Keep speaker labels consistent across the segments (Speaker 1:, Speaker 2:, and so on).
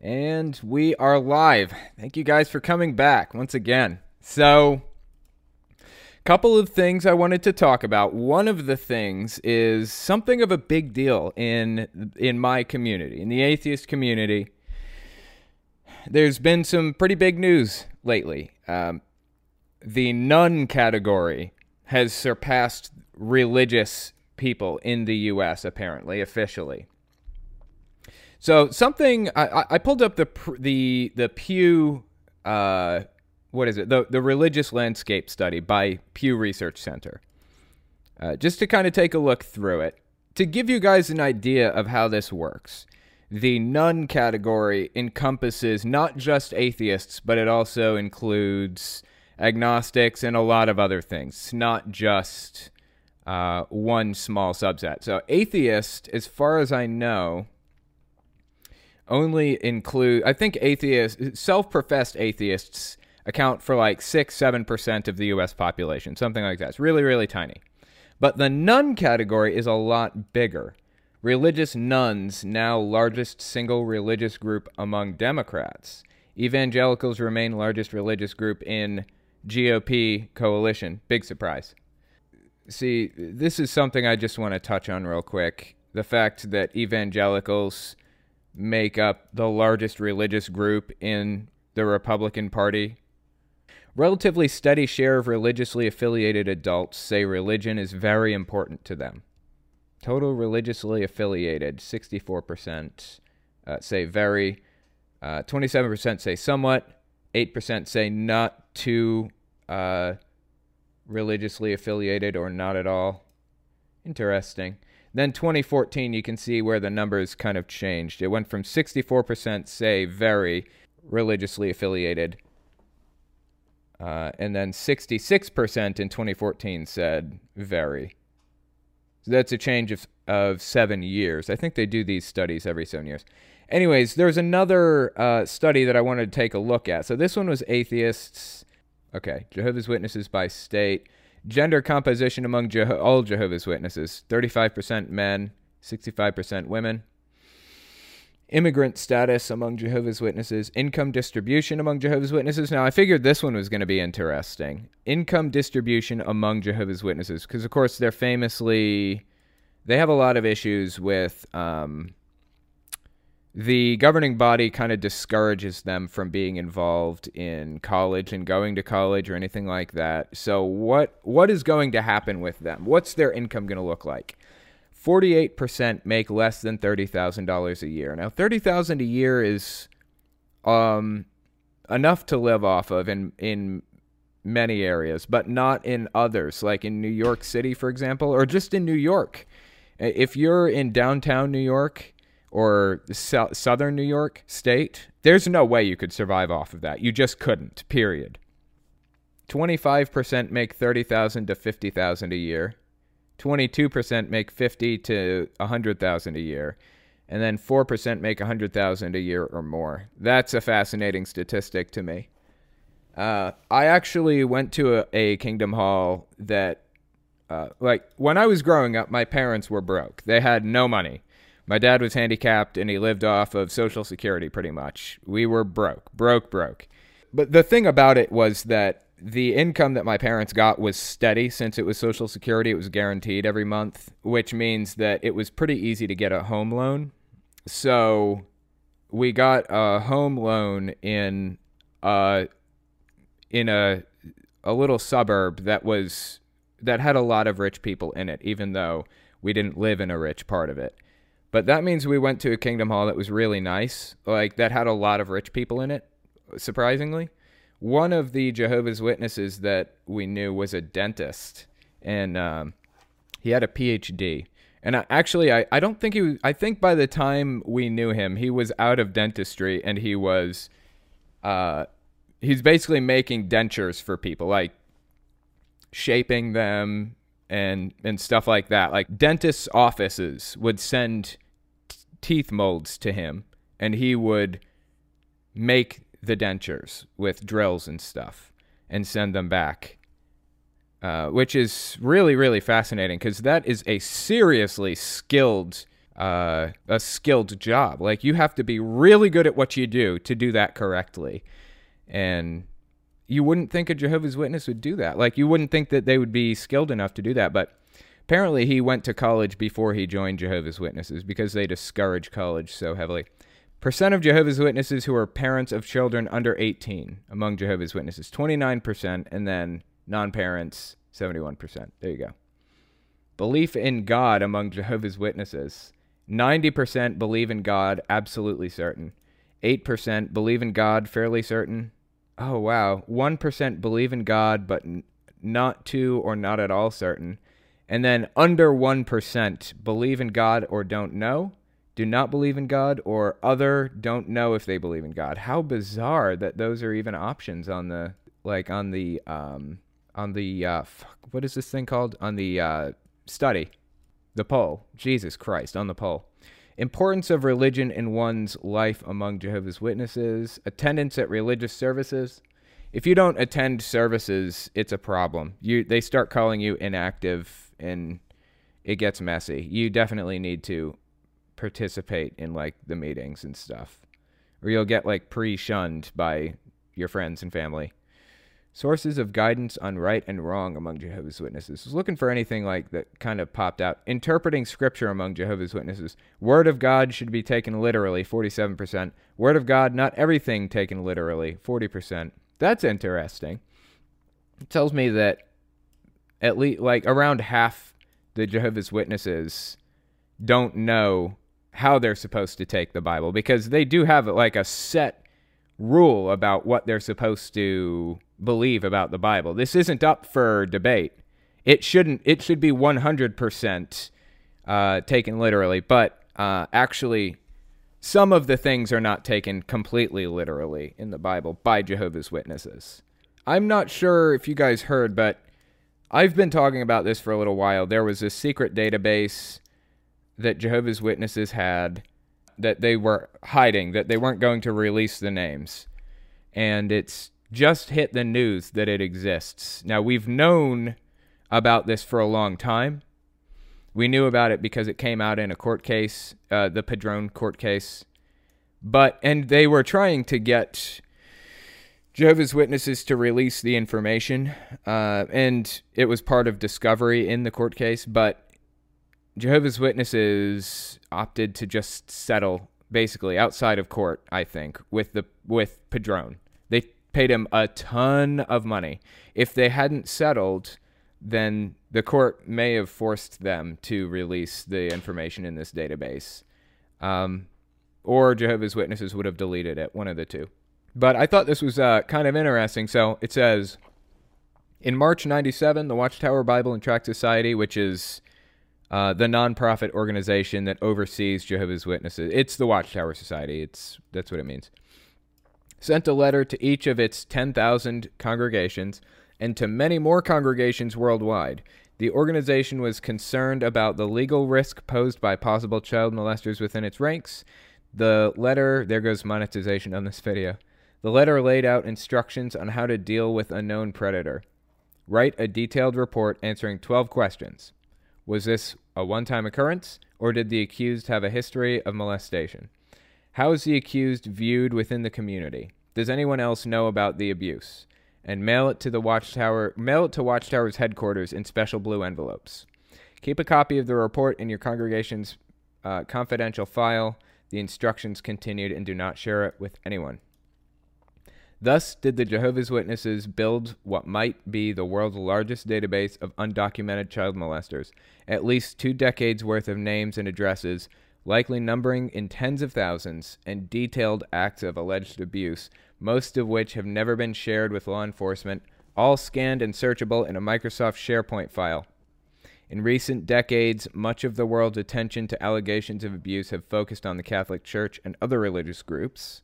Speaker 1: And we are live. Thank you guys for coming back once again. So, couple of things I wanted to talk about. One of the things is something of a big deal in in my community, in the atheist community. There's been some pretty big news lately. Um, the none category has surpassed religious people in the U.S. apparently officially. So something I, I pulled up the the the Pew uh, what is it the the religious landscape study by Pew Research Center uh, just to kind of take a look through it to give you guys an idea of how this works. The none category encompasses not just atheists, but it also includes agnostics and a lot of other things. It's not just uh, one small subset. So atheist, as far as I know only include I think atheists self-professed atheists account for like 6 7% of the US population, something like that. It's really really tiny. But the none category is a lot bigger. Religious nones now largest single religious group among Democrats. Evangelicals remain largest religious group in GOP coalition. Big surprise. See, this is something I just want to touch on real quick. The fact that evangelicals make up the largest religious group in the Republican Party. Relatively steady share of religiously affiliated adults say religion is very important to them. Total religiously affiliated, 64% uh, say very, uh, 27% say somewhat, 8% say not too uh, religiously affiliated or not at all. Interesting. Then 2014, you can see where the numbers kind of changed. It went from 64% say very religiously affiliated, uh, and then 66% in 2014 said very. So that's a change of, of seven years. I think they do these studies every seven years. Anyways, there's another uh, study that I wanted to take a look at. So this one was atheists. Okay, Jehovah's Witnesses by state. Gender composition among Jeho- all Jehovah's Witnesses 35% men, 65% women. Immigrant status among Jehovah's Witnesses, income distribution among Jehovah's Witnesses. Now, I figured this one was going to be interesting. Income distribution among Jehovah's Witnesses, because of course they're famously, they have a lot of issues with um, the governing body kind of discourages them from being involved in college and going to college or anything like that. So what what is going to happen with them? What's their income going to look like? 48% make less than $30,000 a year. Now 30,000 a year is um enough to live off of in in many areas, but not in others, like in New York City for example, or just in New York. If you're in downtown New York, or so- southern New York state, there's no way you could survive off of that. You just couldn't, period. 25% make 30,000 to 50,000 a year. 22% make 50 to 100,000 a year. And then 4% make 100,000 a year or more. That's a fascinating statistic to me. Uh, I actually went to a, a Kingdom Hall that, uh, like, when I was growing up, my parents were broke. They had no money my dad was handicapped and he lived off of Social Security pretty much. We were broke, broke, broke. But the thing about it was that the income that my parents got was steady since it was Social Security. It was guaranteed every month, which means that it was pretty easy to get a home loan. So we got a home loan in uh in a a little suburb that was that had a lot of rich people in it, even though we didn't live in a rich part of it. But that means we went to a Kingdom Hall that was really nice, like that had a lot of rich people in it, surprisingly. One of the Jehovah's Witnesses that we knew was a dentist, and um, he had a PhD. And I, actually, I, I don't think he was, I think by the time we knew him, he was out of dentistry and he was, uh, he's basically making dentures for people, like shaping them, and and stuff like that. Like dentists' offices would send t- teeth molds to him, and he would make the dentures with drills and stuff and send them back. Uh, which is really really fascinating because that is a seriously skilled uh, a skilled job. Like you have to be really good at what you do to do that correctly. And you wouldn't think a Jehovah's Witness would do that. Like you wouldn't think that they would be skilled enough to do that. But apparently he went to college before he joined Jehovah's Witnesses because they discourage college so heavily. Percent of Jehovah's Witnesses who are parents of children under 18 among Jehovah's Witnesses 29%, and then non parents 71%. There you go. Belief in God among Jehovah's Witnesses 90% believe in God, absolutely certain. 8% believe in God, fairly certain. Oh, wow. 1% believe in God, but not to or not at all certain. And then under 1% believe in God or don't know, do not believe in God, or other don't know if they believe in God. How bizarre that those are even options on the, like, on the, um, on the, uh, fuck, what is this thing called? On the, uh, study. The poll. Jesus Christ, on the poll. Importance of religion in one's life among Jehovah's Witnesses. Attendance at religious services. If you don't attend services, it's a problem. You they start calling you inactive and it gets messy. You definitely need to participate in like the meetings and stuff. Or you'll get like pre-shunned by your friends and family. Sources of guidance on right and wrong among Jehovah's Witnesses. I was looking for anything like that kind of popped out. Interpreting scripture among Jehovah's Witnesses. Word of God should be taken literally, 47%. Word of God, not everything taken literally, 40%. That's interesting. It tells me that at least like around half the Jehovah's Witnesses don't know how they're supposed to take the Bible because they do have like a set rule about what they're supposed to believe about the Bible. This isn't up for debate. It shouldn't. It should be 100% uh, taken literally, but uh, actually, some of the things are not taken completely literally in the Bible by Jehovah's Witnesses. I'm not sure if you guys heard, but I've been talking about this for a little while. There was a secret database that Jehovah's Witnesses had that they were hiding, that they weren't going to release the names. And it's just hit the news that it exists. Now, we've known about this for a long time. We knew about it because it came out in a court case, uh, the Padron court case. But, and they were trying to get Jehovah's Witnesses to release the information. Uh, and it was part of discovery in the court case. But Jehovah's Witnesses opted to just settle basically outside of court, I think, with the with Padron. They paid him a ton of money. If they hadn't settled, then the court may have forced them to release the information in this database. Um, or Jehovah's Witnesses would have deleted it, one of the two. But I thought this was uh, kind of interesting. So it says In March 97, the Watchtower Bible and Tract Society, which is uh, the nonprofit organization that oversees Jehovah's Witnesses, it's the Watchtower Society. It's That's what it means sent a letter to each of its 10,000 congregations and to many more congregations worldwide. The organization was concerned about the legal risk posed by possible child molesters within its ranks. The letter, there goes monetization on this video. The letter laid out instructions on how to deal with a known predator. Write a detailed report answering 12 questions. Was this a one time occurrence, or did the accused have a history of molestation? How is the accused viewed within the community? Does anyone else know about the abuse? And mail it to the Watchtower. Mail it to Watchtower's headquarters in special blue envelopes. Keep a copy of the report in your congregation's uh, confidential file. The instructions continued, and do not share it with anyone. Thus did the Jehovah's Witnesses build what might be the world's largest database of undocumented child molesters, at least two decades worth of names and addresses likely numbering in tens of thousands, and detailed acts of alleged abuse, most of which have never been shared with law enforcement, all scanned and searchable in a Microsoft SharePoint file. In recent decades, much of the world's attention to allegations of abuse have focused on the Catholic Church and other religious groups.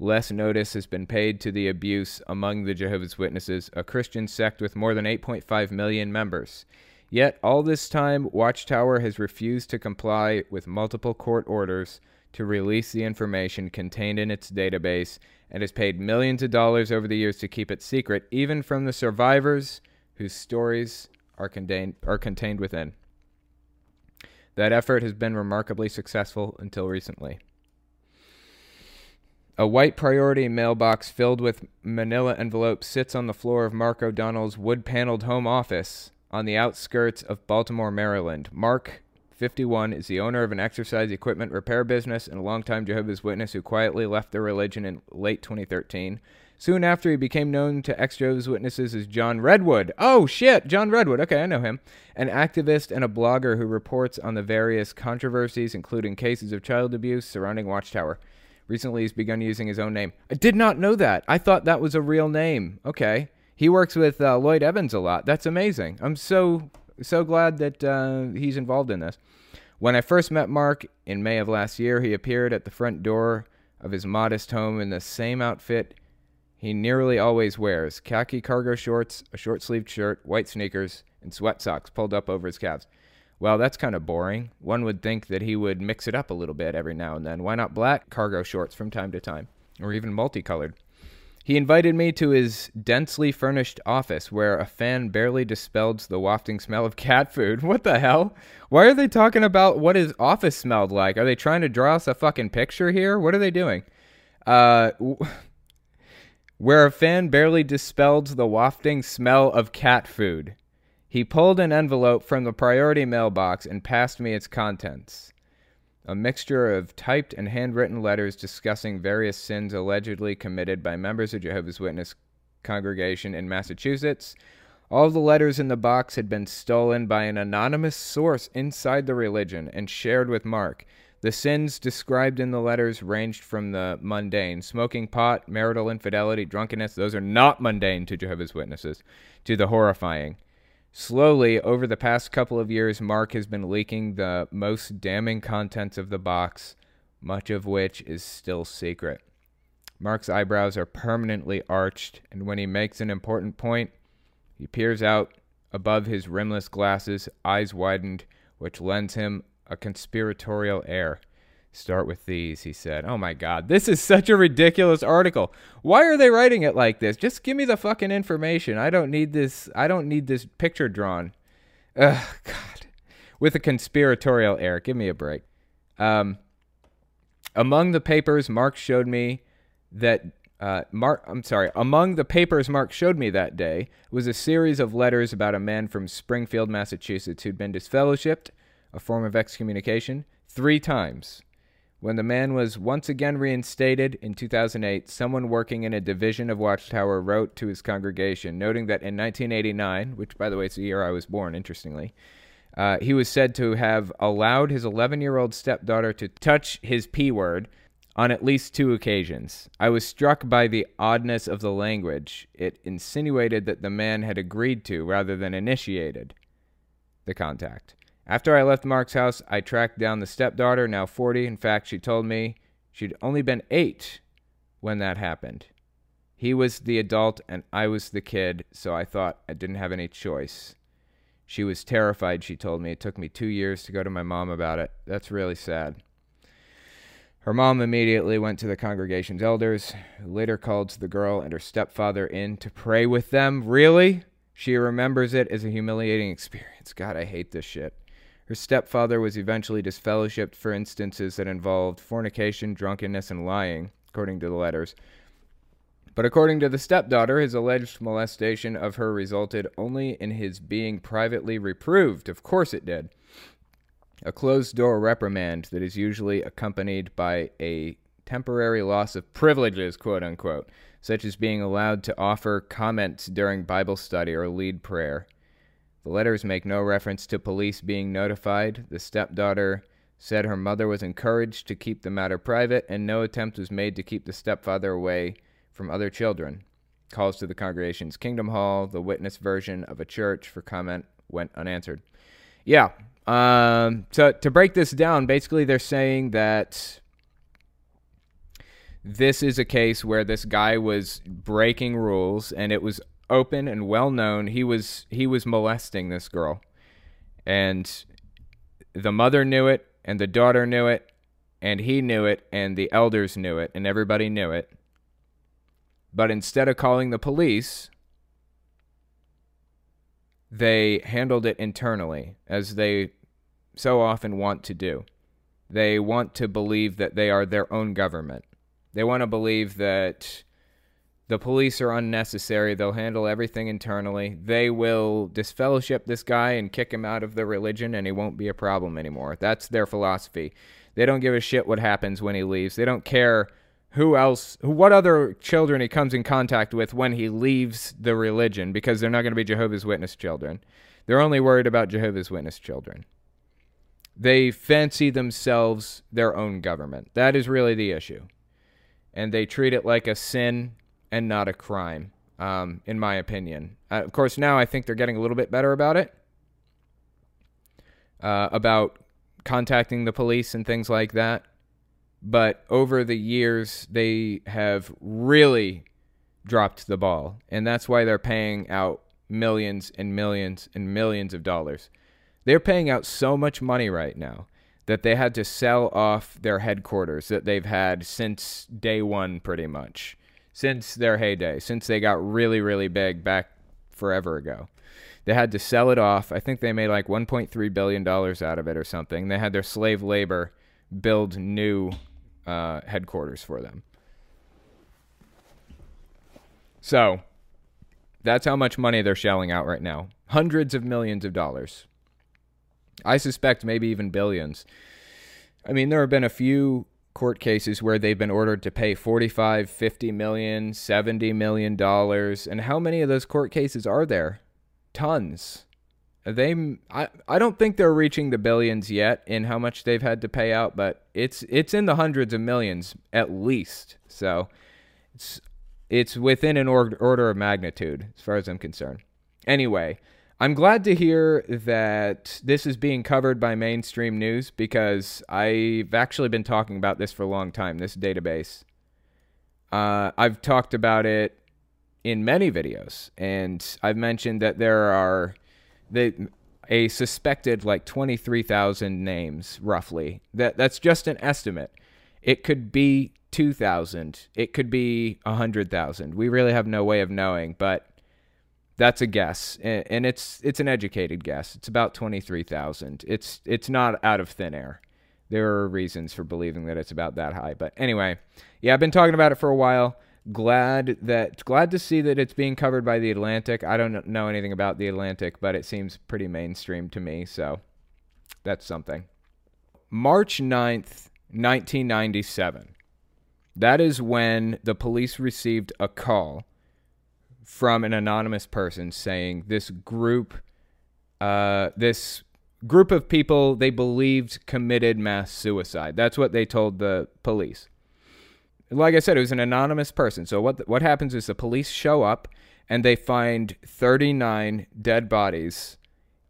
Speaker 1: Less notice has been paid to the abuse among the Jehovah's Witnesses, a Christian sect with more than 8.5 million members. Yet, all this time, Watchtower has refused to comply with multiple court orders to release the information contained in its database and has paid millions of dollars over the years to keep it secret, even from the survivors whose stories are contained, are contained within. That effort has been remarkably successful until recently. A white priority mailbox filled with manila envelopes sits on the floor of Mark O'Donnell's wood paneled home office on the outskirts of Baltimore, Maryland. Mark, 51, is the owner of an exercise equipment repair business and a longtime Jehovah's Witness who quietly left the religion in late 2013. Soon after, he became known to ex Jehovah's Witnesses as John Redwood. Oh, shit, John Redwood. Okay, I know him. An activist and a blogger who reports on the various controversies, including cases of child abuse surrounding Watchtower. Recently, he's begun using his own name. I did not know that. I thought that was a real name. Okay. He works with uh, Lloyd Evans a lot. That's amazing. I'm so, so glad that uh, he's involved in this. When I first met Mark in May of last year, he appeared at the front door of his modest home in the same outfit he nearly always wears khaki cargo shorts, a short sleeved shirt, white sneakers, and sweat socks pulled up over his calves. Well, that's kind of boring. One would think that he would mix it up a little bit every now and then. Why not black cargo shorts from time to time? Or even multicolored? He invited me to his densely furnished office where a fan barely dispelled the wafting smell of cat food. What the hell? Why are they talking about what his office smelled like? Are they trying to draw us a fucking picture here? What are they doing? Uh, where a fan barely dispelled the wafting smell of cat food. He pulled an envelope from the priority mailbox and passed me its contents. A mixture of typed and handwritten letters discussing various sins allegedly committed by members of Jehovah's Witness congregation in Massachusetts. All the letters in the box had been stolen by an anonymous source inside the religion and shared with Mark. The sins described in the letters ranged from the mundane smoking pot, marital infidelity, drunkenness, those are not mundane to Jehovah's Witnesses, to the horrifying Slowly, over the past couple of years, Mark has been leaking the most damning contents of the box, much of which is still secret. Mark's eyebrows are permanently arched, and when he makes an important point, he peers out above his rimless glasses, eyes widened, which lends him a conspiratorial air. Start with these, he said. Oh my god, this is such a ridiculous article. Why are they writing it like this? Just give me the fucking information. I don't need this I don't need this picture drawn. Ugh, god. With a conspiratorial air. Give me a break. Um among the papers Mark showed me that uh, Mark, I'm sorry. Among the papers Mark showed me that day was a series of letters about a man from Springfield, Massachusetts, who'd been disfellowshipped, a form of excommunication, three times. When the man was once again reinstated in 2008, someone working in a division of Watchtower wrote to his congregation, noting that in 1989, which by the way is the year I was born, interestingly, uh, he was said to have allowed his 11 year old stepdaughter to touch his P word on at least two occasions. I was struck by the oddness of the language. It insinuated that the man had agreed to rather than initiated the contact. After I left Mark's house, I tracked down the stepdaughter, now 40. In fact, she told me she'd only been eight when that happened. He was the adult and I was the kid, so I thought I didn't have any choice. She was terrified, she told me. It took me two years to go to my mom about it. That's really sad. Her mom immediately went to the congregation's elders, who later called the girl and her stepfather in to pray with them. Really? She remembers it as a humiliating experience. God, I hate this shit. Her stepfather was eventually disfellowshipped for instances that involved fornication, drunkenness, and lying, according to the letters. But according to the stepdaughter, his alleged molestation of her resulted only in his being privately reproved. Of course it did. A closed door reprimand that is usually accompanied by a temporary loss of privileges, quote unquote, such as being allowed to offer comments during Bible study or lead prayer. The letters make no reference to police being notified. The stepdaughter said her mother was encouraged to keep the matter private, and no attempt was made to keep the stepfather away from other children. Calls to the congregation's Kingdom Hall, the witness version of a church for comment went unanswered. Yeah. Um, so to break this down, basically they're saying that this is a case where this guy was breaking rules and it was open and well known. He was he was molesting this girl, and the mother knew it, and the daughter knew it, and he knew it, and the elders knew it, and everybody knew it. But instead of calling the police, they handled it internally as they so often want to do. They want to believe that they are their own government. They want to believe that the police are unnecessary. They'll handle everything internally. They will disfellowship this guy and kick him out of the religion, and he won't be a problem anymore. That's their philosophy. They don't give a shit what happens when he leaves. They don't care who else, what other children he comes in contact with when he leaves the religion because they're not going to be Jehovah's Witness children. They're only worried about Jehovah's Witness children. They fancy themselves their own government. That is really the issue. And they treat it like a sin and not a crime, um, in my opinion. Uh, of course, now I think they're getting a little bit better about it, uh, about contacting the police and things like that. But over the years, they have really dropped the ball. And that's why they're paying out millions and millions and millions of dollars. They're paying out so much money right now that they had to sell off their headquarters that they've had since day one, pretty much since their heyday, since they got really, really big back forever ago. They had to sell it off. I think they made like $1.3 billion out of it or something. They had their slave labor build new uh, headquarters for them. So that's how much money they're shelling out right now hundreds of millions of dollars. I suspect maybe even billions. I mean, there have been a few court cases where they've been ordered to pay 45 50 million 70 million dollars and how many of those court cases are there? Tons. They I, I don't think they're reaching the billions yet in how much they've had to pay out but it's it's in the hundreds of millions at least so it's it's within an order of magnitude as far as i'm concerned. Anyway I'm glad to hear that this is being covered by mainstream news because I've actually been talking about this for a long time, this database. Uh, I've talked about it in many videos, and I've mentioned that there are the, a suspected like 23,000 names, roughly. That That's just an estimate. It could be 2,000, it could be 100,000. We really have no way of knowing, but that's a guess, and it's it's an educated guess. It's about twenty three thousand. It's it's not out of thin air. There are reasons for believing that it's about that high. But anyway, yeah, I've been talking about it for a while. Glad that glad to see that it's being covered by the Atlantic. I don't know anything about the Atlantic, but it seems pretty mainstream to me, so that's something. March 9th, 1997. That is when the police received a call from an anonymous person saying this group, uh, this group of people they believed committed mass suicide. That's what they told the police. Like I said, it was an anonymous person. So what what happens is the police show up and they find 39 dead bodies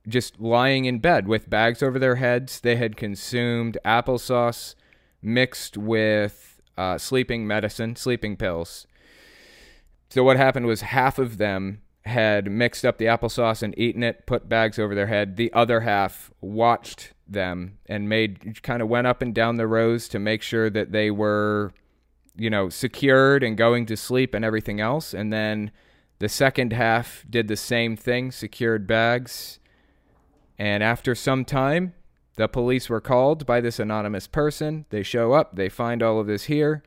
Speaker 1: just lying in bed with bags over their heads. They had consumed applesauce mixed with uh, sleeping medicine, sleeping pills so what happened was half of them had mixed up the applesauce and eaten it, put bags over their head. The other half watched them and made kind of went up and down the rows to make sure that they were, you know, secured and going to sleep and everything else. And then the second half did the same thing, secured bags. And after some time, the police were called by this anonymous person. They show up, they find all of this here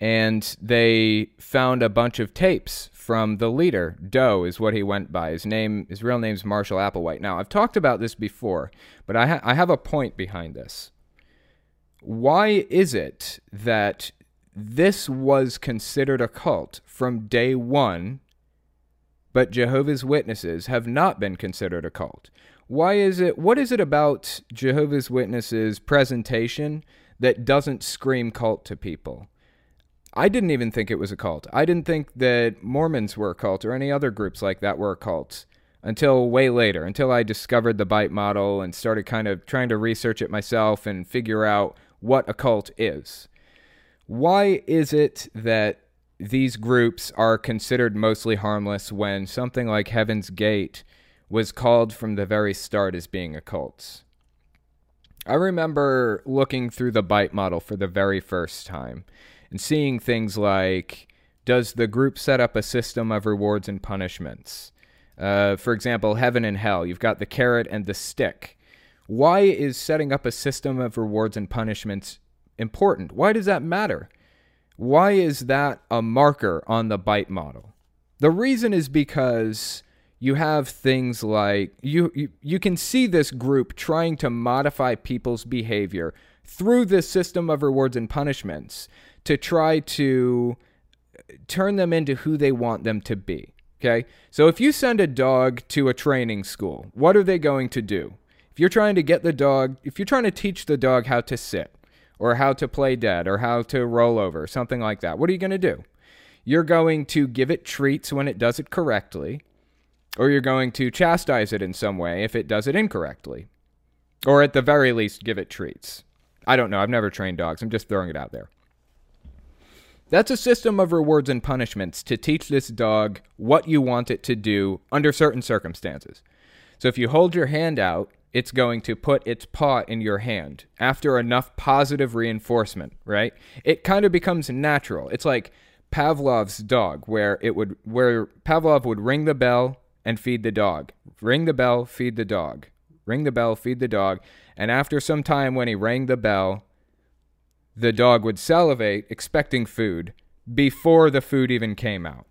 Speaker 1: and they found a bunch of tapes from the leader. Do is what he went by. His name, his real name is Marshall Applewhite. Now, I've talked about this before, but I, ha- I have a point behind this. Why is it that this was considered a cult from day one, but Jehovah's Witnesses have not been considered a cult? Why is it? What is it about Jehovah's Witnesses' presentation that doesn't scream cult to people? I didn't even think it was a cult. I didn't think that Mormons were a cult or any other groups like that were a cult until way later, until I discovered the BITE model and started kind of trying to research it myself and figure out what a cult is. Why is it that these groups are considered mostly harmless when something like Heaven's Gate was called from the very start as being a cult? I remember looking through the BITE model for the very first time and seeing things like does the group set up a system of rewards and punishments? Uh, for example, heaven and hell. You've got the carrot and the stick. Why is setting up a system of rewards and punishments important? Why does that matter? Why is that a marker on the bite model? The reason is because you have things like you, you you can see this group trying to modify people's behavior through this system of rewards and punishments to try to turn them into who they want them to be. Okay? So if you send a dog to a training school, what are they going to do? If you're trying to get the dog, if you're trying to teach the dog how to sit or how to play dead or how to roll over, something like that, what are you going to do? You're going to give it treats when it does it correctly or you're going to chastise it in some way if it does it incorrectly. Or at the very least, give it treats. I don't know. I've never trained dogs. I'm just throwing it out there. That's a system of rewards and punishments to teach this dog what you want it to do under certain circumstances. So if you hold your hand out, it's going to put its paw in your hand after enough positive reinforcement, right? It kind of becomes natural. It's like Pavlov's dog where it would where Pavlov would ring the bell and feed the dog. Ring the bell, feed the dog. Ring the bell, feed the dog. And after some time, when he rang the bell, the dog would salivate, expecting food, before the food even came out.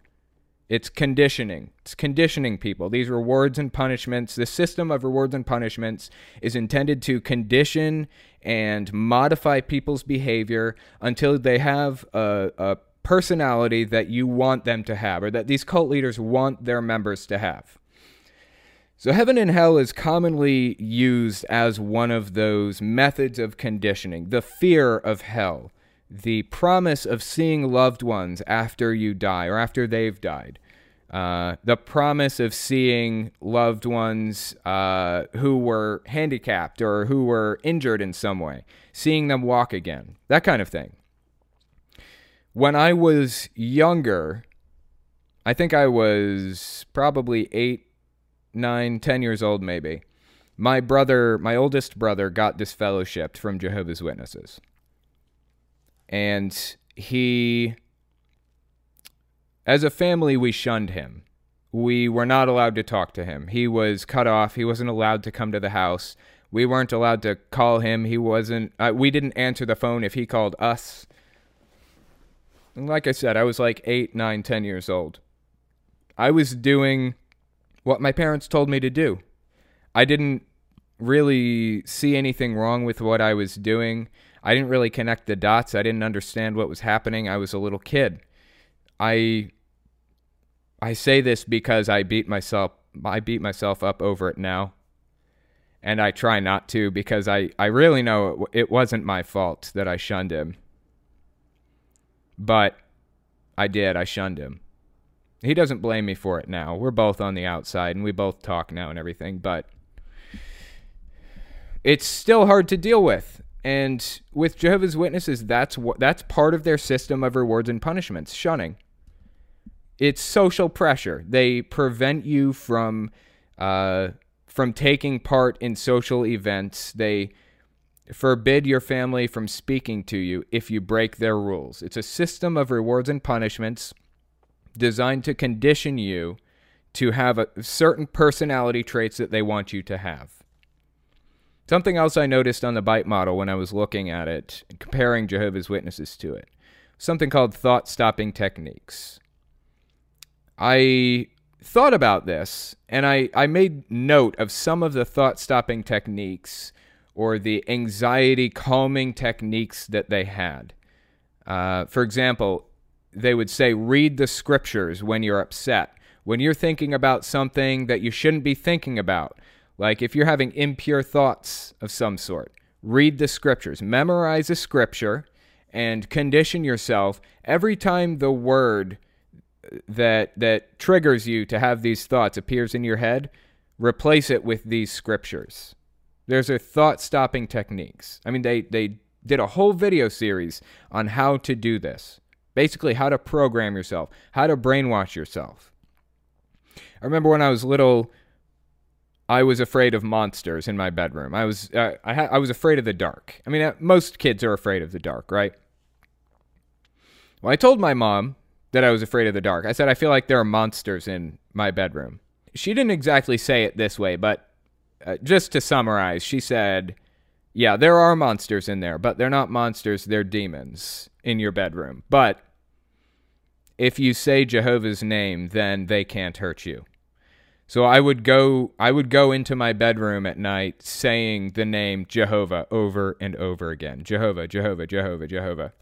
Speaker 1: It's conditioning. It's conditioning people. These rewards and punishments, the system of rewards and punishments is intended to condition and modify people's behavior until they have a, a personality that you want them to have, or that these cult leaders want their members to have. So, heaven and hell is commonly used as one of those methods of conditioning the fear of hell, the promise of seeing loved ones after you die or after they've died, uh, the promise of seeing loved ones uh, who were handicapped or who were injured in some way, seeing them walk again, that kind of thing. When I was younger, I think I was probably eight, nine, ten years old, maybe. My brother, my oldest brother, got disfellowshipped from Jehovah's Witnesses. And he, as a family, we shunned him. We were not allowed to talk to him. He was cut off. He wasn't allowed to come to the house. We weren't allowed to call him. He wasn't, uh, we didn't answer the phone if he called us. And like I said, I was like eight, nine, ten years old. I was doing what my parents told me to do. I didn't really see anything wrong with what I was doing. I didn't really connect the dots. I didn't understand what was happening. I was a little kid. I I say this because I beat myself I beat myself up over it now. And I try not to because I, I really know it, it wasn't my fault that I shunned him. But I did. I shunned him. He doesn't blame me for it now. We're both on the outside and we both talk now and everything, but it's still hard to deal with. And with Jehovah's Witnesses, that's what that's part of their system of rewards and punishments, shunning. It's social pressure. They prevent you from uh, from taking part in social events. They forbid your family from speaking to you if you break their rules. It's a system of rewards and punishments designed to condition you to have a certain personality traits that they want you to have. Something else I noticed on the bite model when I was looking at it, comparing Jehovah's Witnesses to it, something called thought stopping techniques. I thought about this and I, I made note of some of the thought stopping techniques or the anxiety calming techniques that they had. Uh, for example, they would say, read the scriptures when you're upset. When you're thinking about something that you shouldn't be thinking about, like if you're having impure thoughts of some sort, read the scriptures. Memorize a scripture and condition yourself every time the word that that triggers you to have these thoughts appears in your head, replace it with these scriptures. There's a thought stopping techniques. I mean, they, they did a whole video series on how to do this. Basically, how to program yourself, how to brainwash yourself. I remember when I was little, I was afraid of monsters in my bedroom. I was uh, I, I was afraid of the dark. I mean, uh, most kids are afraid of the dark, right? Well, I told my mom that I was afraid of the dark. I said I feel like there are monsters in my bedroom. She didn't exactly say it this way, but uh, just to summarize, she said, "Yeah, there are monsters in there, but they're not monsters; they're demons in your bedroom. But if you say Jehovah's name, then they can't hurt you." So I would go I would go into my bedroom at night saying the name Jehovah over and over again. Jehovah, Jehovah, Jehovah, Jehovah.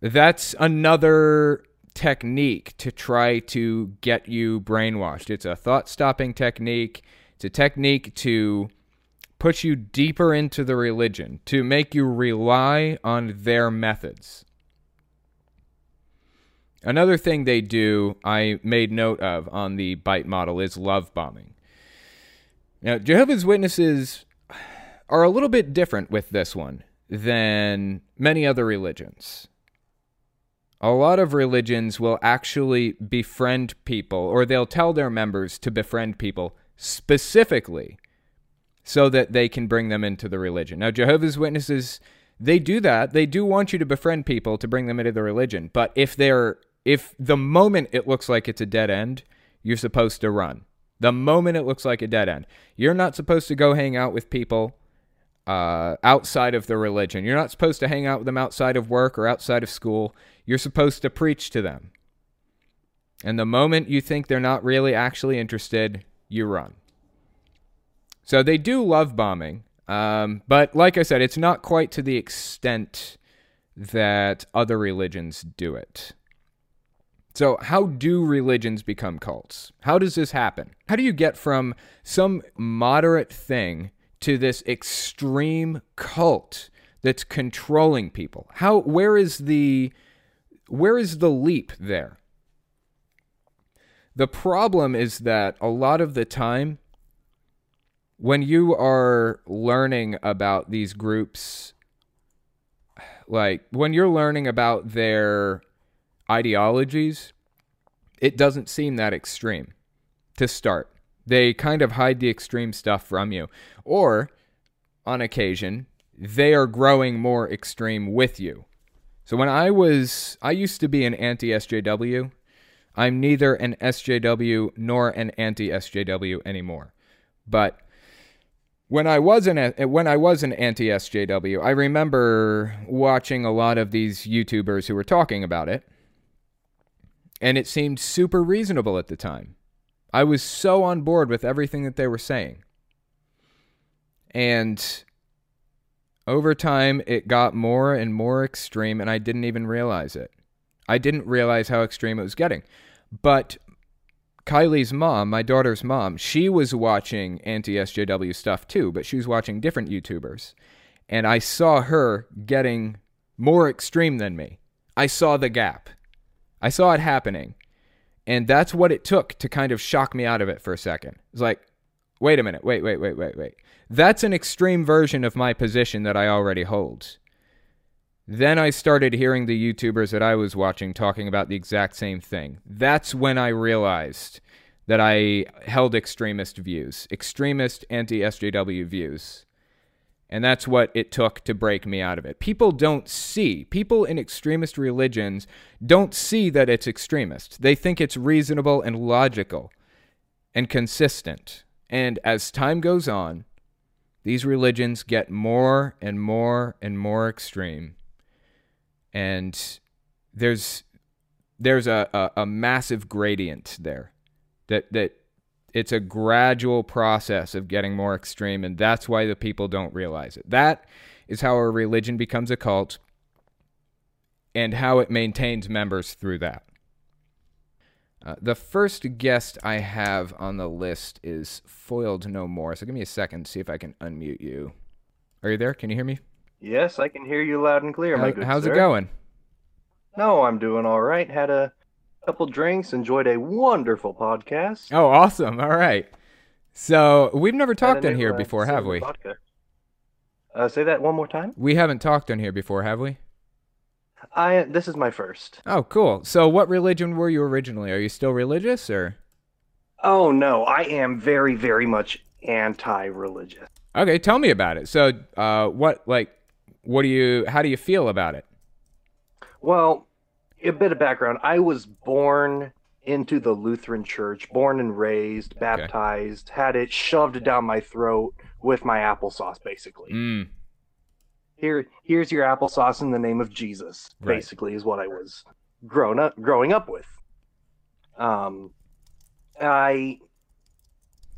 Speaker 1: That's another technique to try to get you brainwashed. It's a thought-stopping technique. It's a technique to push you deeper into the religion, to make you rely on their methods. Another thing they do, I made note of on the bite model, is love bombing. Now, Jehovah's Witnesses are a little bit different with this one than many other religions. A lot of religions will actually befriend people, or they'll tell their members to befriend people specifically so that they can bring them into the religion. Now, Jehovah's Witnesses, they do that. They do want you to befriend people to bring them into the religion. But if they're if the moment it looks like it's a dead end, you're supposed to run. The moment it looks like a dead end, you're not supposed to go hang out with people uh, outside of the religion. You're not supposed to hang out with them outside of work or outside of school. You're supposed to preach to them. And the moment you think they're not really actually interested, you run. So they do love bombing. Um, but like I said, it's not quite to the extent that other religions do it. So, how do religions become cults? How does this happen? How do you get from some moderate thing to this extreme cult that's controlling people? How where is the where is the leap there? The problem is that a lot of the time when you are learning about these groups like when you're learning about their ideologies, it doesn't seem that extreme to start. They kind of hide the extreme stuff from you. Or, on occasion, they are growing more extreme with you. So when I was, I used to be an anti SJW. I'm neither an SJW nor an anti SJW anymore. But when I was an when I was an anti SJW, I remember watching a lot of these YouTubers who were talking about it and it seemed super reasonable at the time. I was so on board with everything that they were saying. And over time, it got more and more extreme, and I didn't even realize it. I didn't realize how extreme it was getting. But Kylie's mom, my daughter's mom, she was watching anti SJW stuff too, but she was watching different YouTubers. And I saw her getting more extreme than me. I saw the gap. I saw it happening. And that's what it took to kind of shock me out of it for a second. It's like, wait a minute, wait, wait, wait, wait, wait. That's an extreme version of my position that I already hold. Then I started hearing the YouTubers that I was watching talking about the exact same thing. That's when I realized that I held extremist views, extremist anti SJW views. And that's what it took to break me out of it. People don't see, people in extremist religions don't see that it's extremist. They think it's reasonable and logical and consistent. And as time goes on, these religions get more and more and more extreme. And there's there's a, a, a massive gradient there that that it's a gradual process of getting more extreme, and that's why the people don't realize it. That is how a religion becomes a cult and how it maintains members through that. Uh, the first guest I have on the list is Foiled No More. So give me a second, see if I can unmute you. Are you there? Can you hear me?
Speaker 2: Yes, I can hear you loud and clear,
Speaker 1: How, how's
Speaker 2: sir.
Speaker 1: it going?
Speaker 2: No, I'm doing all right. Had a couple drinks, enjoyed a wonderful podcast.
Speaker 1: Oh, awesome. All right. So we've never talked on here
Speaker 2: uh,
Speaker 1: before, have we?
Speaker 2: Uh, say that one more time.
Speaker 1: We haven't talked on here before, have we?
Speaker 2: I this is my first.
Speaker 1: Oh, cool. So what religion were you originally? Are you still religious or?
Speaker 2: Oh no, I am very, very much anti-religious.
Speaker 1: Okay, tell me about it. So, uh, what like, what do you? How do you feel about it?
Speaker 2: Well, a bit of background. I was born into the Lutheran Church, born and raised, baptized, had it shoved down my throat with my applesauce, basically.
Speaker 1: Mm.
Speaker 2: Here, here's your applesauce in the name of Jesus.
Speaker 1: Right.
Speaker 2: Basically, is what I was grown up, growing up with. Um, I,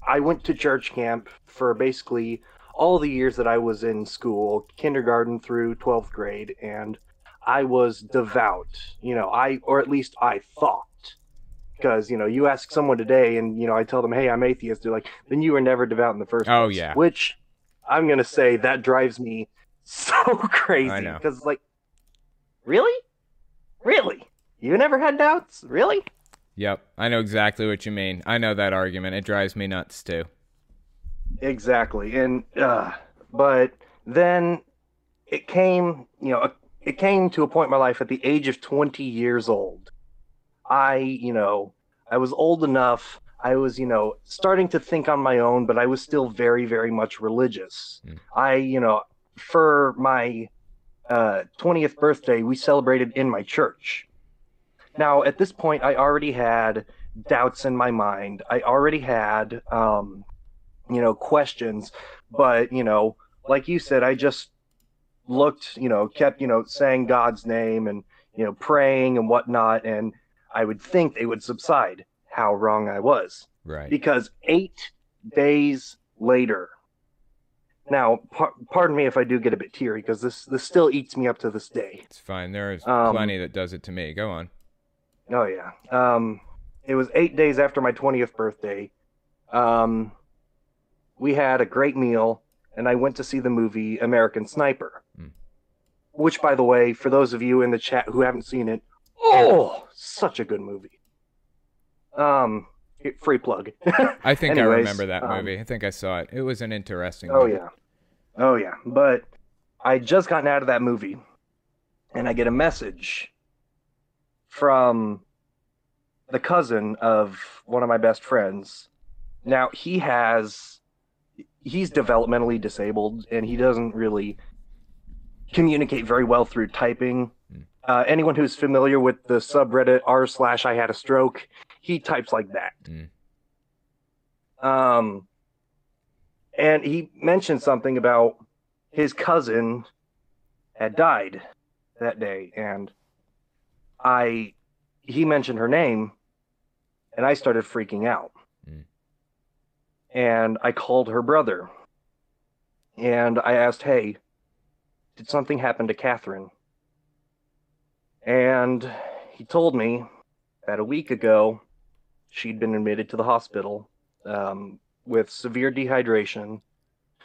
Speaker 2: I went to church camp for basically all the years that I was in school, kindergarten through twelfth grade, and I was devout. You know, I or at least I thought. Because you know, you ask someone today, and you know, I tell them, "Hey, I'm atheist." They're like, "Then you were never devout in the first
Speaker 1: Oh,
Speaker 2: place."
Speaker 1: yeah.
Speaker 2: Which I'm gonna say that drives me so crazy. Because like, really, really, you never had doubts, really?
Speaker 1: Yep. I know exactly what you mean. I know that argument. It drives me nuts too.
Speaker 2: Exactly. And uh, but then it came, you know, it came to a point in my life at the age of 20 years old. I, you know, I was old enough. I was, you know, starting to think on my own, but I was still very, very much religious.
Speaker 1: Mm.
Speaker 2: I, you know, for my uh, 20th birthday, we celebrated in my church. Now, at this point, I already had doubts in my mind. I already had, um, you know, questions, but, you know, like you said, I just looked, you know, kept, you know, saying God's name and, you know, praying and whatnot, and I would think they would subside. How wrong I was.
Speaker 1: Right.
Speaker 2: Because eight days later, now, par- pardon me if I do get a bit teary, because this this still eats me up to this day.
Speaker 1: It's fine. There's
Speaker 2: Um,
Speaker 1: plenty that does it to me. Go on.
Speaker 2: Oh yeah. Um, it was eight days after my twentieth birthday. Um, we had a great meal, and I went to see the movie American Sniper.
Speaker 1: Hmm.
Speaker 2: Which, by the way, for those of you in the chat who haven't seen it, oh, such a good movie. Um, free plug.
Speaker 1: I think I remember that
Speaker 2: um,
Speaker 1: movie. I think I saw it. It was an interesting
Speaker 2: Oh
Speaker 1: movie.
Speaker 2: yeah, oh yeah. But I just gotten out of that movie, and I get a message from the cousin of one of my best friends. Now he has, he's developmentally disabled, and he doesn't really communicate very well through typing.
Speaker 1: Hmm.
Speaker 2: Uh, anyone who's familiar with the subreddit r slash I had a stroke, he types like that.
Speaker 1: Mm.
Speaker 2: Um, and he mentioned something about his cousin had died that day, and I, he mentioned her name, and I started freaking out. And I called her brother, and I asked, "Hey, did something happen to Catherine?" And he told me that a week ago she'd been admitted to the hospital um, with severe dehydration.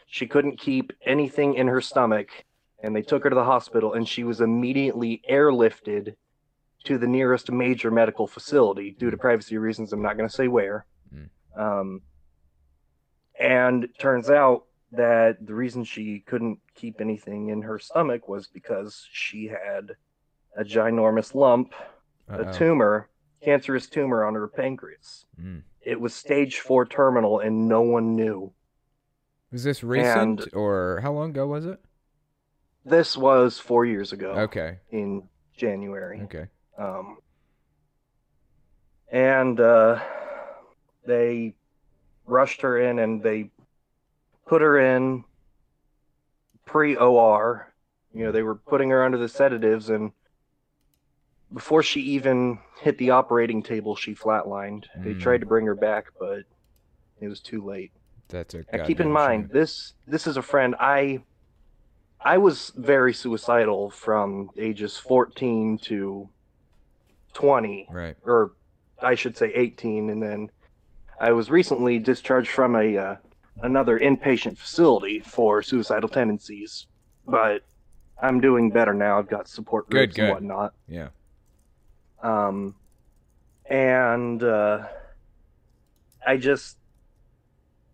Speaker 2: She couldn't keep anything in her stomach, and they took her to the hospital, and she was immediately airlifted to the nearest major medical facility due to privacy reasons. I'm not going to say where.
Speaker 1: Mm.
Speaker 2: Um, and it turns out that the reason she couldn't keep anything in her stomach was because she had a ginormous lump, a
Speaker 1: Uh-oh.
Speaker 2: tumor, cancerous tumor on her pancreas.
Speaker 1: Mm.
Speaker 2: It was stage four terminal, and no one knew.
Speaker 1: Was this recent
Speaker 2: And-
Speaker 1: or how long ago was it?
Speaker 2: This was four years ago
Speaker 1: Okay.
Speaker 2: in January.
Speaker 1: Okay.
Speaker 2: Um, and uh, they rushed her in and they put her in pre OR. You know, they were putting her under the sedatives, and before she even hit the operating table, she flatlined. They
Speaker 1: Mm.
Speaker 2: tried to bring her back, but it was too late.
Speaker 1: That's a
Speaker 2: keep in mind
Speaker 1: shame.
Speaker 2: this this is a friend I I was very suicidal from ages 14 to 20
Speaker 1: Right.
Speaker 2: or I should say 18 and then I was recently discharged from a uh, another inpatient facility for suicidal tendencies but I'm doing better now I've got support
Speaker 1: Good,
Speaker 2: groups
Speaker 1: good.
Speaker 2: and whatnot
Speaker 1: Yeah.
Speaker 2: um, and uh, I just,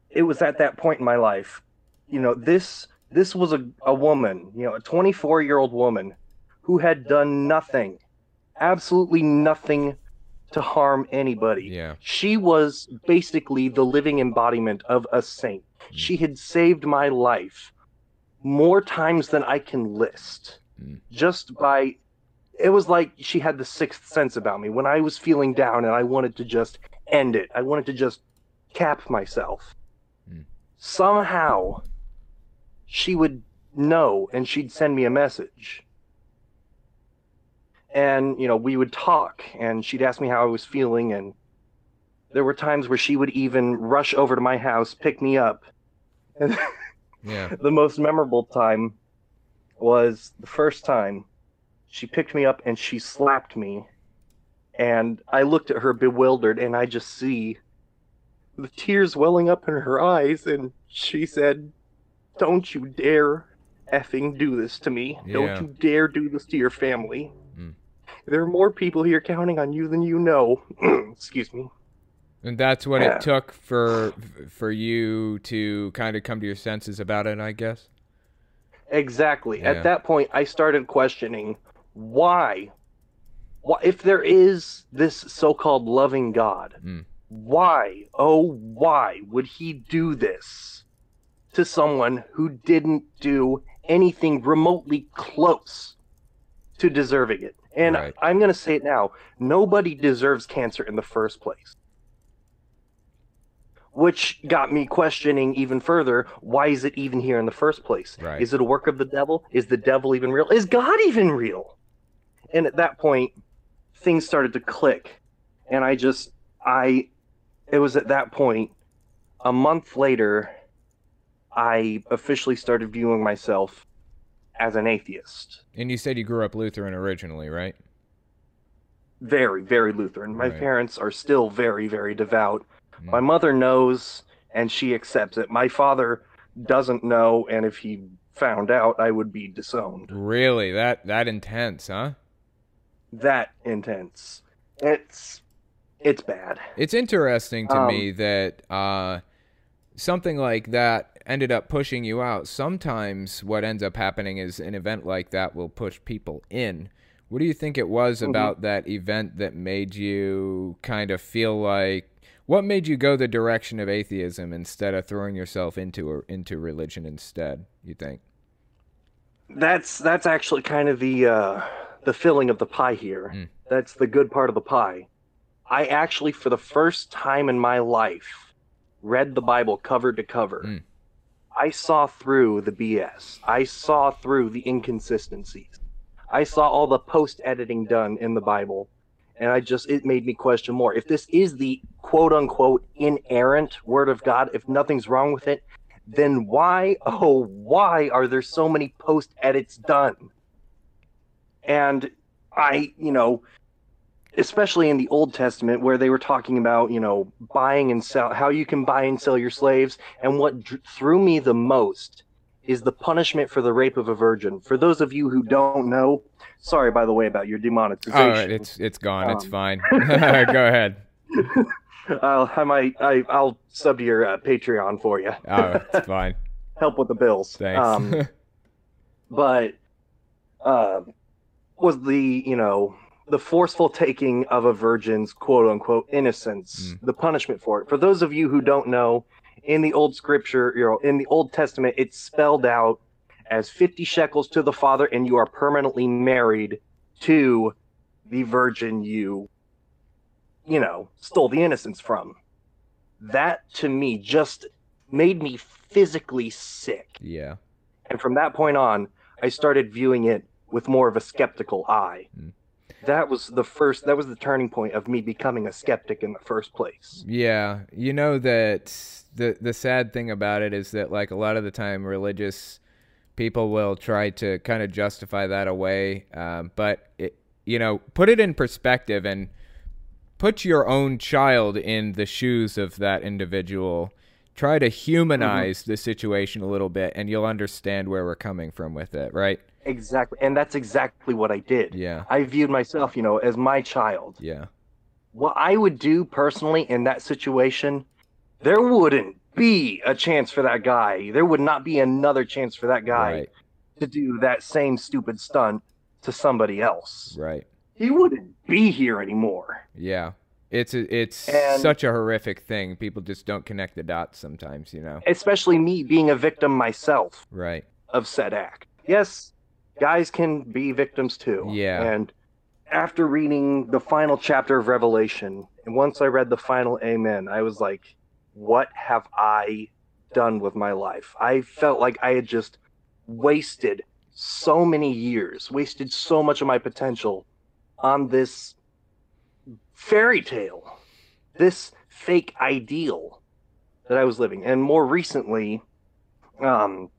Speaker 2: it was at that point in my life, you know, this this was a, a woman, you know, a 24 year old woman who had done nothing, absolutely nothing to harm anybody.
Speaker 1: Yeah.
Speaker 2: She was basically the living embodiment of a saint. She had saved my life more times than I can list
Speaker 1: Mm.
Speaker 2: just by it was like she had the sixth sense about me when I was feeling down and I wanted to just end it. I wanted to just cap myself.
Speaker 1: Hmm.
Speaker 2: Somehow, she would know and she'd send me a message. And, you know, we would talk and she'd ask me how I was feeling. And there were times where she would even rush over to my house, pick me up. And
Speaker 1: Yeah.
Speaker 2: the most memorable time was the first time she picked me up and she slapped me. And I looked at her bewildered and I just see the tears welling up in her eyes. And she said, Don't you dare effing do this to me.
Speaker 1: Yeah.
Speaker 2: Don't you dare do this to your family. There are more people here counting on you than you know. Excuse me.
Speaker 1: And that's what
Speaker 2: Yeah.
Speaker 1: it took for for you to kind of come to your senses about it, I guess.
Speaker 2: Exactly.
Speaker 1: Yeah.
Speaker 2: At that point, I started questioning why, why, if there is this so-called loving God,
Speaker 1: Mm.
Speaker 2: why, oh, why would He do this to someone who didn't do anything remotely close to deserving it? And
Speaker 1: Right.
Speaker 2: I'm going to say it now: nobody deserves cancer in the first place. Which got me questioning even further why is it even here in the first place?
Speaker 1: Right.
Speaker 2: Is it a work of the devil? Is the devil even real? Is God even real? And at that point, things started to click. And I just, I, it was at that point, a month later, I officially started viewing myself as an atheist.
Speaker 1: And you said you grew up Lutheran originally, right?
Speaker 2: Very, very Lutheran. My
Speaker 1: Right.
Speaker 2: parents are still very, very devout.
Speaker 1: Mm.
Speaker 2: My mother knows and she accepts it. My father doesn't know, and if he found out, I would be disowned.
Speaker 1: Really? That that intense, huh?
Speaker 2: That intense. It's it's bad.
Speaker 1: It's interesting to
Speaker 2: Um,
Speaker 1: me that uh, something like that ended up pushing you out. Sometimes what ends up happening is an event like that will push people in. What do you think it was
Speaker 2: Mhm.
Speaker 1: about that event that made you kind of feel like what made you go the direction of atheism instead of throwing yourself into into religion instead, you think?
Speaker 2: That's that's actually kind of the uh, the filling of the pie here.
Speaker 1: Mm.
Speaker 2: That's the good part of the pie. I actually, for the first time in my life, read the Bible cover to cover.
Speaker 1: Mm.
Speaker 2: I saw through the BS. I saw through the inconsistencies. I saw all the post editing done in the Bible, and I just it made me question more. If this is the quote unquote inerrant Word of God, if nothing's wrong with it, then why, oh, why are there so many post edits done? And I, you know, especially in the Old Testament where they were talking about, you know, buying and sell, how you can buy and sell your slaves. And what dr- threw me the most is the punishment for the rape of a virgin. For those of you who don't know, sorry, by the way, about your demonetization.
Speaker 1: All right, it's it's gone. it's
Speaker 2: Um,
Speaker 1: fine. Go ahead.
Speaker 2: I'll, I might, I, I'll sub to your uh, Patreon for you.
Speaker 1: Oh, it's fine.
Speaker 2: Help with the bills.
Speaker 1: Thanks.
Speaker 2: Um, but uh, was the you know the forceful taking of a virgin's quote unquote innocence
Speaker 1: Mm.
Speaker 2: the punishment for it for those of you who don't know in the old scripture you know in the old testament it's spelled out as 50 shekels to the father and you are permanently married to the virgin you you know stole the innocence from that to me just made me physically sick
Speaker 1: yeah.
Speaker 2: and from that point on, I started viewing it with more of a skeptical eye.
Speaker 1: Mm.
Speaker 2: That was the first, that was the turning point of me becoming a skeptic in the first place.
Speaker 1: Yeah, you know that the the sad thing about it is that like a lot of the time religious people will try to kind of justify that away, um, but it, you know, put it in perspective and put your own child in the shoes of that individual. Try to humanize the situation a little bit, and you'll understand where we're coming from with it, right?
Speaker 2: Exactly. And that's exactly what I did.
Speaker 1: Yeah,
Speaker 2: I viewed myself, you know, as my child.
Speaker 1: yeah,
Speaker 2: What I would do personally in that situation, there wouldn't be a chance for that guy. There would not be another chance for that guy
Speaker 1: right,
Speaker 2: to do that same stupid stunt to somebody else.
Speaker 1: right.
Speaker 2: He wouldn't be here anymore.
Speaker 1: Yeah. It's a, it's
Speaker 2: And-
Speaker 1: such a horrific thing. People just don't connect the dots sometimes, you know.
Speaker 2: Especially me being a victim myself.
Speaker 1: Right.
Speaker 2: of said act. Yes, guys can be victims too.
Speaker 1: Yeah.
Speaker 2: And after reading the final chapter of Revelation, and once I read the final Amen, I was like, what have I done with my life? I felt like I had just wasted so many years, wasted so much of my potential on this fairy tale, this fake ideal that I was living. And more recently, um,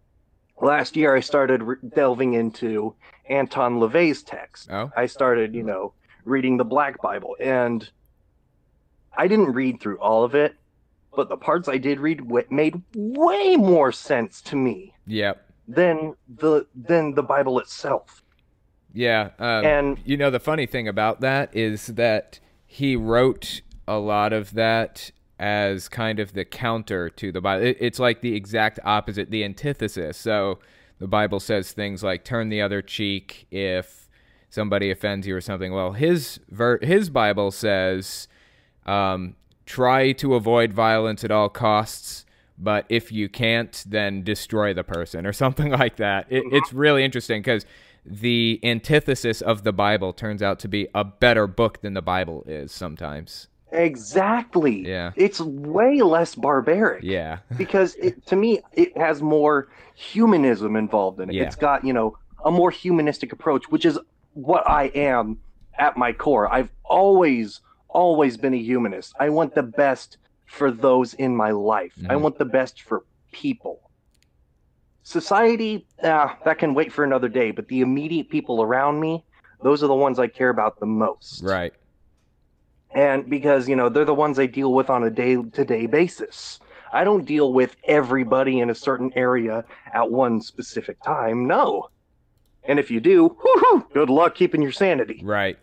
Speaker 2: last year I started re- delving into Anton LaVey's text.
Speaker 1: Oh.
Speaker 2: I started, you know, reading the Black Bible, and I didn't read through all of it, but the parts I did read w- made way more sense to me
Speaker 1: Yep.
Speaker 2: than the than the Bible itself.
Speaker 1: Yeah. Um,
Speaker 2: And-
Speaker 1: you know, the funny thing about that is that he wrote a lot of that as kind of the counter to the Bible. It, it's like the exact opposite, the antithesis. So the Bible says things like "turn the other cheek" if somebody offends you or something. Well, his ver- his Bible says um, try to avoid violence at all costs, but if you can't, then destroy the person or something like that. It, it's really interesting because the antithesis of the Bible turns out to be a better book than the Bible is sometimes.
Speaker 2: Exactly.
Speaker 1: Yeah.
Speaker 2: It's way less barbaric.
Speaker 1: Yeah.
Speaker 2: because it, to me it has more humanism involved in it.
Speaker 1: Yeah.
Speaker 2: It's got you know a more humanistic approach, which is what I am at my core. I've always always been a humanist. I want the best for those in my life. I
Speaker 1: Mhm.
Speaker 2: want the best for people. Society, ah, that can wait for another day. But the immediate people around me, those are the ones I care about the most
Speaker 1: Right.
Speaker 2: And because you know they're the ones I deal with on a day-to-day basis. I don't deal with everybody in a certain area at one specific time. No, and if you do, good luck keeping your sanity.
Speaker 1: Right.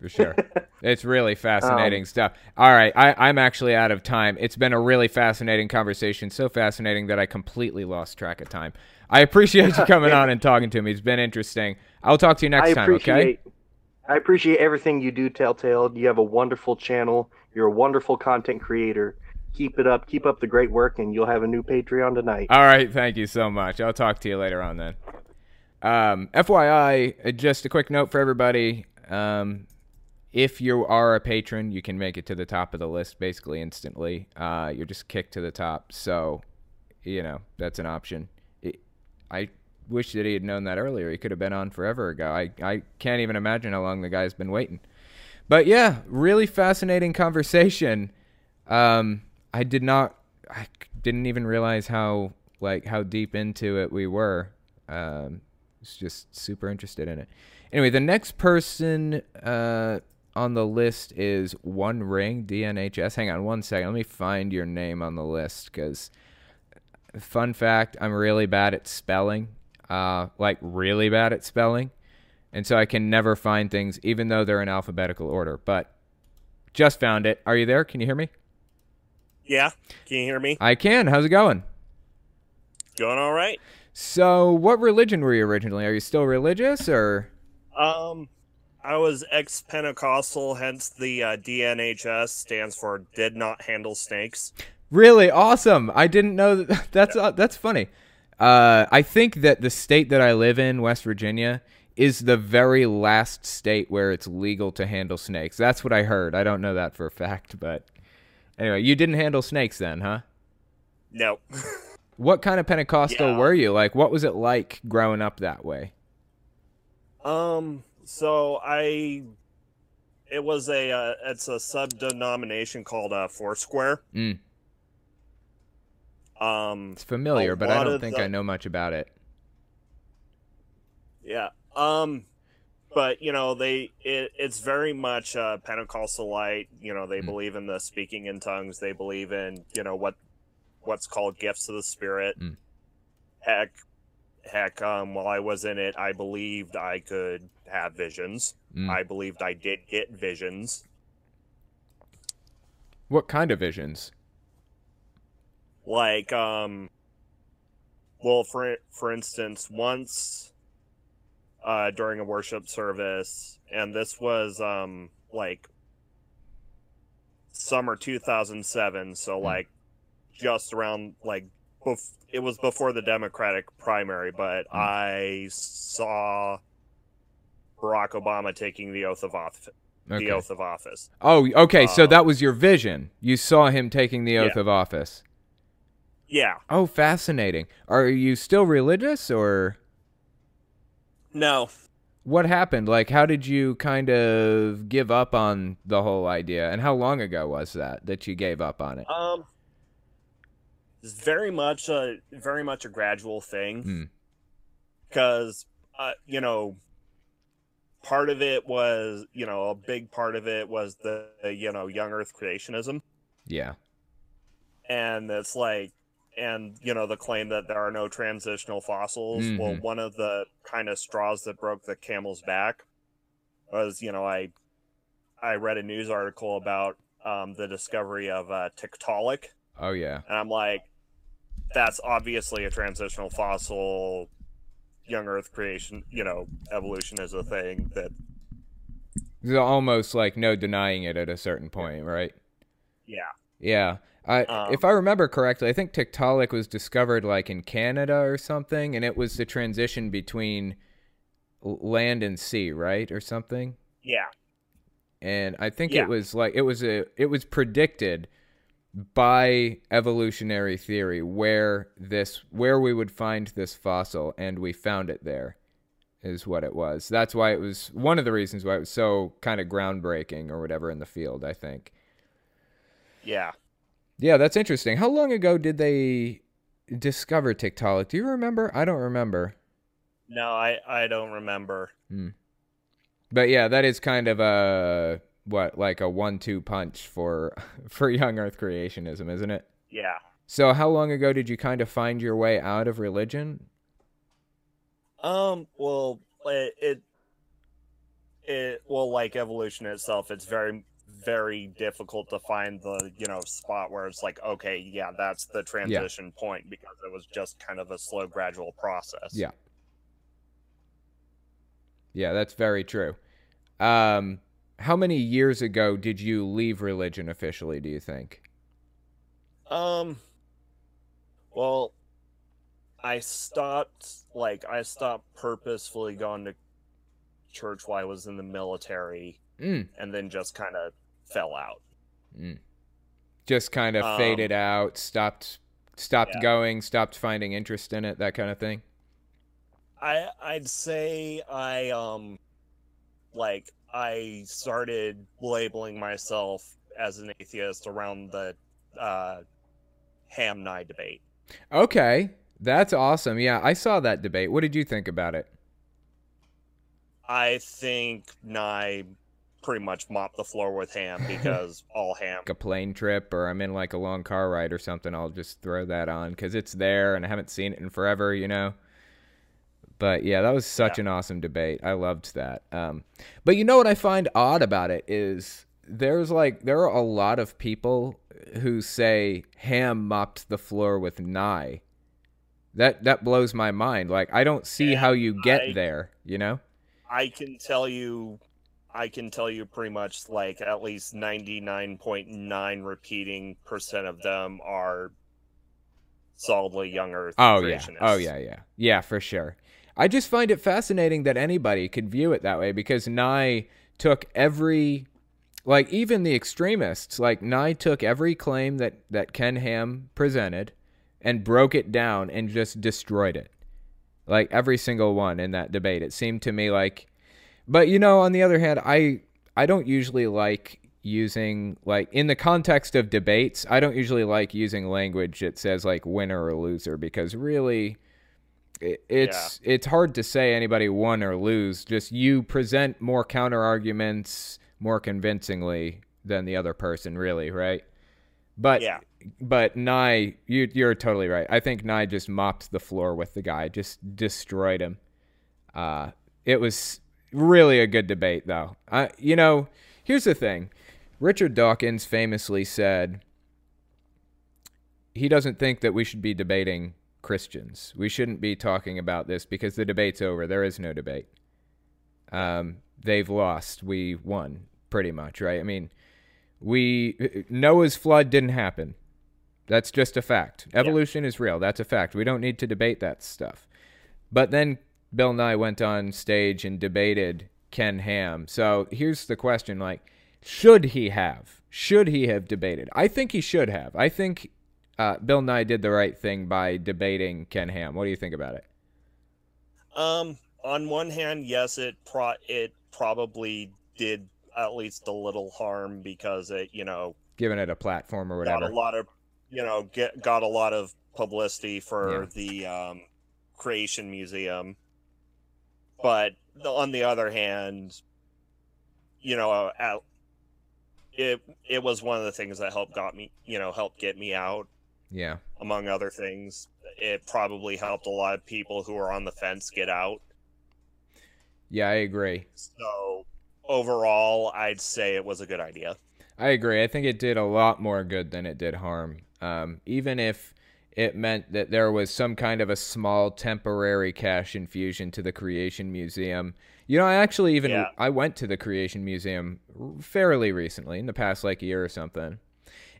Speaker 1: For sure. it's really fascinating um, stuff. All right. I, I'm actually out of time. It's been a really fascinating conversation. So fascinating that I completely lost track of time. I appreciate you coming on and talking to me. It's been interesting. I'll talk to you next
Speaker 2: I
Speaker 1: time, okay?
Speaker 2: I appreciate everything you do, Telltale. You have a wonderful channel. You're a wonderful content creator. Keep it up. Keep up the great work, and you'll have a new Patreon tonight.
Speaker 1: All right. Thank you so much. I'll talk to you later on then. Um, FYI, uh, just a quick note for everybody. Um, if you are a patron, you can make it to the top of the list basically instantly. Uh, you're just kicked to the top. So, you know, that's an option. It, I wish that he had known that earlier. He could have been on forever ago. I, I can't even imagine how long the guy's been waiting. But yeah, really fascinating conversation. Um, I did not, I didn't even realize how like how deep into it we were. Um, was just super interested in it. Anyway, the next person uh, on the list is One Ring DNHS. Hang on one second. Let me find your name on the list because, fun fact, I'm really bad at spelling. Uh, like really bad at spelling, and so I can never find things, even though they're in alphabetical order. But just found it. Are you there? Can you hear me?
Speaker 3: Yeah, can you hear me?
Speaker 1: I can. How's it going?
Speaker 3: Going all right.
Speaker 1: So, what religion were you originally? Are you still religious or?
Speaker 3: Um, I was ex-Pentecostal, hence the uh, DNHS stands for Did Not Handle Snakes.
Speaker 1: Really awesome. I didn't know that. That's uh, that's funny. Uh, I think that the state that I live in, West Virginia, is the very last state where it's legal to handle snakes. That's what I heard. I don't know that for a fact, but anyway, you didn't handle snakes then, huh?
Speaker 3: No.
Speaker 1: What kind of Pentecostal
Speaker 3: Yeah.
Speaker 1: were you? Like, what was it like growing up that way?
Speaker 3: um, so I, it was a, uh, it's a sub-denomination called uh, Foursquare.
Speaker 1: Mm,
Speaker 3: Um,
Speaker 1: it's familiar, but I don't think
Speaker 3: the-
Speaker 1: I know much about it.
Speaker 3: Yeah. Um but you know, they it, it's very much uh Pentecostalite, you know, they
Speaker 1: Mm.
Speaker 3: believe in the speaking in tongues, they believe in, you know, what what's called gifts of the spirit.
Speaker 1: Mm.
Speaker 3: Heck heck um while I was in it, I believed I could have visions.
Speaker 1: Mm.
Speaker 3: I believed I did get visions.
Speaker 1: What kind of visions?
Speaker 3: Like um well for for instance, once uh during a worship service and this was um like summer 2007 so like just around like bef- it was before the democratic primary but i saw Barack Obama taking the oath of office.
Speaker 1: Okay.
Speaker 3: The oath of office.
Speaker 1: Oh, okay. so
Speaker 3: Um,
Speaker 1: that was your vision. You saw him taking the oath
Speaker 3: Yeah.
Speaker 1: of office.
Speaker 3: Yeah.
Speaker 1: Oh, fascinating. Are you still religious or
Speaker 3: No.
Speaker 1: what happened? Like, how did you kind of give up on the whole idea? And how long ago was that that you gave up on it?
Speaker 3: Um. It's very much a very much a gradual thing.
Speaker 1: Hmm.
Speaker 3: because uh, you know part of it was you know a big part of it was the you know young earth creationism
Speaker 1: Yeah.
Speaker 3: and it's like and you know the claim that there are no transitional fossils well
Speaker 1: Mhm.
Speaker 3: one of the kind of straws that broke the camel's back was you know i i read a news article about um, the discovery of uh, tiktaalik
Speaker 1: Oh, yeah.
Speaker 3: and i'm like that's obviously a transitional fossil young earth creation you know evolution is a thing that
Speaker 1: There's almost like no denying it at a certain point, right?
Speaker 3: yeah
Speaker 1: Yeah. I,
Speaker 3: Um,
Speaker 1: if I remember correctly, I think Tiktaalik was discovered like in Canada or something, and it was the transition between land and sea, right, or something.
Speaker 3: yeah
Speaker 1: And I think
Speaker 3: Yeah.
Speaker 1: it was like it was a it was predicted by evolutionary theory where this where we would find this fossil, and we found it there. Is what it was. That's why it was one of the reasons why it was so kind of groundbreaking or whatever in the field. I think.
Speaker 3: yeah
Speaker 1: Yeah, that's interesting. How long ago did they discover Tiktaalik? Do you remember? I don't remember.
Speaker 3: no i i don't remember
Speaker 1: But yeah, that is kind of a what like a one-two punch for for young Earth creationism, isn't it?
Speaker 3: yeah
Speaker 1: So how long ago did you kind of find your way out of religion?
Speaker 3: um well it, it it well like evolution itself it's very very difficult to find the you know spot where it's like okay yeah that's the transition point because it was just kind of a slow gradual process
Speaker 1: Yeah. Yeah, that's very true. Um how many years ago did you leave religion officially, do you think?
Speaker 3: Um. Well, I stopped. Like, I stopped purposefully going to church while I was in the military,
Speaker 1: Mm.
Speaker 3: and then just kind of fell out.
Speaker 1: Just kind of
Speaker 3: Um,
Speaker 1: faded out, stopped stopped
Speaker 3: yeah.
Speaker 1: going, stopped finding interest in it, that kind of thing.
Speaker 3: I I'd say I um, like I started labeling myself as an atheist around the uh, ham nye debate.
Speaker 1: Okay. That's awesome. Yeah, I saw that debate. What did you think about it?
Speaker 3: I think Nye pretty much mopped the floor with ham because all ham
Speaker 1: Like a plane trip or I'm in like a long car ride or something, I'll just throw that on cuz it's there and I haven't seen it in forever, you know. But yeah, that was such
Speaker 3: Yeah.
Speaker 1: an awesome debate. I loved that. Um but you know what I find odd about it is there's like there are a lot of people who say Ham mopped the floor with Nye. That that blows my mind. Like I don't see
Speaker 3: Yeah,
Speaker 1: how you get
Speaker 3: I-
Speaker 1: there, you know?
Speaker 3: I can tell you I can tell you pretty much like at least 99.9 repeating percent of them are solidly young earth
Speaker 1: Oh yeah. Oh yeah, yeah. Yeah, for sure. I just find it fascinating that anybody could view it that way because Nye took every like even the extremists, like Nye took every claim that that Ken Ham presented and broke it down and just destroyed it. Like every single one in that debate. It seemed to me like but you know, on the other hand, I I don't usually like using like in the context of debates, I don't usually like using language that says like winner or loser because really it, it's it's hard to say anybody won or lose. Just you present more counter arguments more convincingly than the other person, really, right? But
Speaker 3: Yeah.
Speaker 1: but Nye, you you're totally right. I think Nye just mopped the floor with the guy, just destroyed him. Uh, it was really a good debate, though. I, you know, here's the thing: Richard Dawkins famously said he doesn't think that we should be debating Christians. We shouldn't be talking about this because the debate's over. There is no debate. Um, they've lost. We won, pretty much, right? I mean, we Noah's flood didn't happen. That's just a fact. Evolution is real. That's a fact. We don't need to debate that stuff. But then Bill Nye went on stage and debated Ken Ham. So here's the question: like, should he have? Should he have debated? I think he should have. I think uh, Bill Nye did the right thing by debating Ken Ham. What do you think about it?
Speaker 3: Um, on one hand, yes, it pro it probably did at least a little harm because it, you know,
Speaker 1: Giving it a platform or whatever.
Speaker 3: got a lot of, you know, get got a lot of publicity for
Speaker 1: Yeah.
Speaker 3: the um, Creation Museum. But on the other hand, you know, uh, it it was one of the things that helped got me, you know, helped get me out
Speaker 1: Yeah.
Speaker 3: among other things. It probably helped a lot of people who were on the fence get out.
Speaker 1: Yeah, I agree.
Speaker 3: So overall, I'd say it was a good idea.
Speaker 1: I agree. I think it did a lot more good than it did harm. Um, even if it meant that there was some kind of a small temporary cash infusion to the Creation Museum. You know, I actually even
Speaker 3: Yeah.
Speaker 1: I went to the Creation Museum fairly recently, in the past like year or something.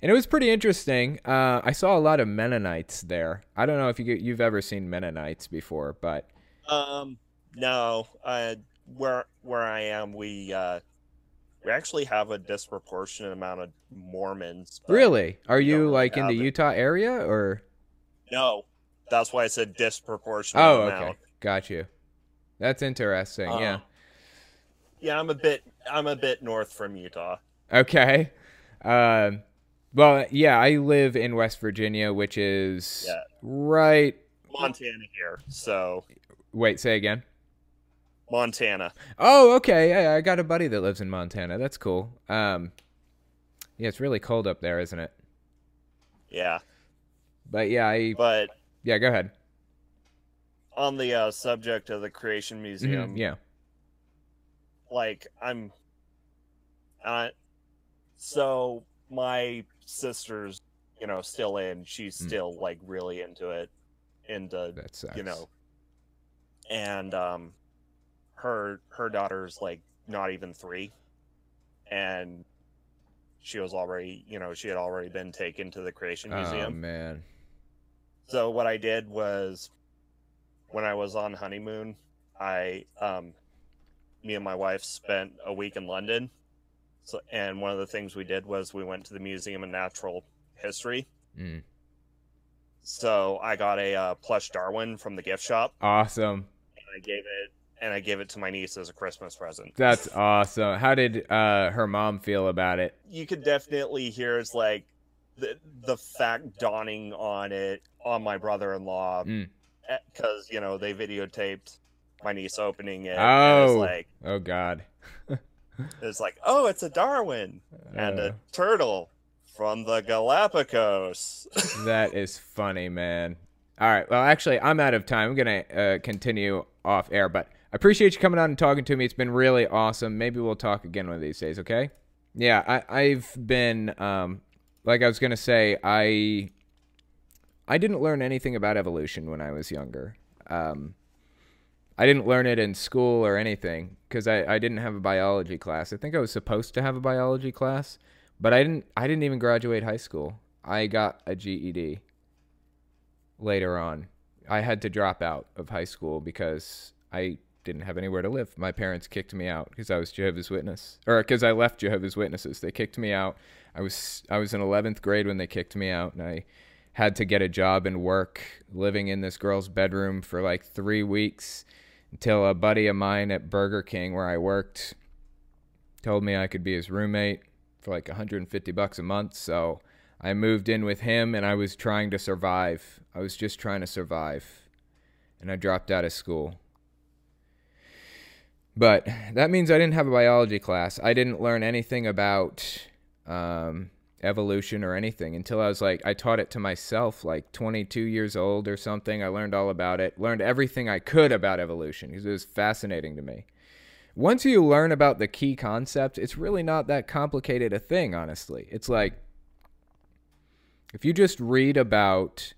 Speaker 1: And it was pretty interesting. Uh, I saw a lot of Mennonites there. I don't know if you, you've ever seen Mennonites before, but
Speaker 3: Um, no, uh, where where I am, we uh, we actually have a disproportionate amount of Mormons.
Speaker 1: really, are you like in the. Utah area or?
Speaker 3: No, that's why I said disproportionate
Speaker 1: Oh, okay, got you. That's interesting. yeah.
Speaker 3: Uh, Yeah, I'm a bit I'm a bit north from Utah.
Speaker 1: Okay. Um, well, yeah, I live in West Virginia, which is
Speaker 3: Yeah.
Speaker 1: right.
Speaker 3: Montana here, so
Speaker 1: Wait, say again.
Speaker 3: Montana.
Speaker 1: Oh, okay. Yeah, I got a buddy that lives in Montana. That's cool. Um, yeah, it's really cold up there, isn't it?
Speaker 3: Yeah,
Speaker 1: But yeah, I
Speaker 3: but
Speaker 1: yeah. Go ahead.
Speaker 3: on the uh, subject of the Creation
Speaker 1: Mhm,
Speaker 3: Museum,
Speaker 1: Yeah.
Speaker 3: like I'm uh so my sister's you know still in she's
Speaker 1: Mm.
Speaker 3: still like really into it into
Speaker 1: That sucks.
Speaker 3: you know and um her her daughter's like not even three and she was already you know she had already been taken to the creation Museum.
Speaker 1: Oh man.
Speaker 3: So what I did was when I was on honeymoon, I um me and my wife spent a week in London. So and one of the things we did was we went to the Museum of Natural History.
Speaker 1: Mm.
Speaker 3: So I got a uh, plush Darwin from the gift shop
Speaker 1: Awesome.
Speaker 3: and I gave it and I gave it to my niece as a Christmas present.
Speaker 1: That's awesome. How did uh, her mom feel about it?
Speaker 3: You could definitely hear it's like the the fact dawning on it on my brother-in-law
Speaker 1: Mm.
Speaker 3: because you know they videotaped my niece opening it.
Speaker 1: Oh.
Speaker 3: like
Speaker 1: Oh God.
Speaker 3: it's like, oh, it's a Darwin and
Speaker 1: Uh,
Speaker 3: a turtle from the Galapagos.
Speaker 1: That is funny, man. All right. Well, actually, I'm out of time. I'm to uh, continue off air, but I appreciate you coming on and talking to me. It's been really awesome. Maybe we'll talk again one of these days, okay? Yeah, I, I've been, um, like I was to say, I. I didn't learn anything about evolution when I was younger. Um, I didn't learn it in school or anything because I, I didn't have a biology class. I think I was supposed to have a biology class, but I didn't. I didn't even graduate high school. I got a GED later on. I had to drop out of high school because I didn't have anywhere to live. My parents kicked me out because I was Jehovah's Witness, or because I left Jehovah's Witnesses. They kicked me out. I was I was in 11th grade when they kicked me out, and I had to get a job and work living in this girl's bedroom for like three weeks until a buddy of mine at Burger King where I worked told me I could be his roommate for like 150 bucks a month. So I moved in with him and I was trying to survive. I was just trying to survive. And I dropped out of school. But that means I didn't have a biology class. I didn't learn anything about um, evolution or anything until I was like, I taught it to myself, like 22 years old or something. I learned all about it, learned everything I could about evolution because it was fascinating to me. Once you learn about the key concepts, it's really not that complicated a thing, honestly. It's like if you just read about